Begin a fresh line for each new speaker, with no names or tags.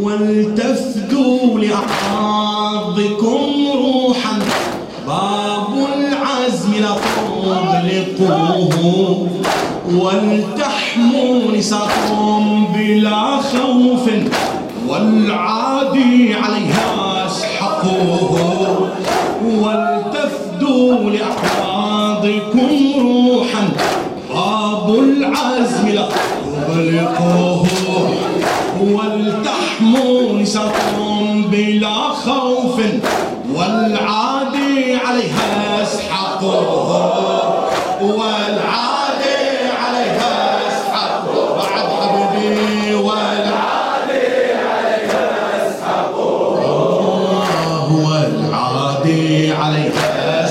ولتفدوا لأعراضكم روحا. باب العزم لا تغلقوه ولتحموا نساءكم بلا خوف. والعادي عليها اسحقوه. ولتفدوا لأعراضكم روحا. باب العزم لا تغلقوه سطر بلا خوف والعادي عليها اسحق والعادي عليها اسحق بعد حبيبي والعادي عليها والعادي عليها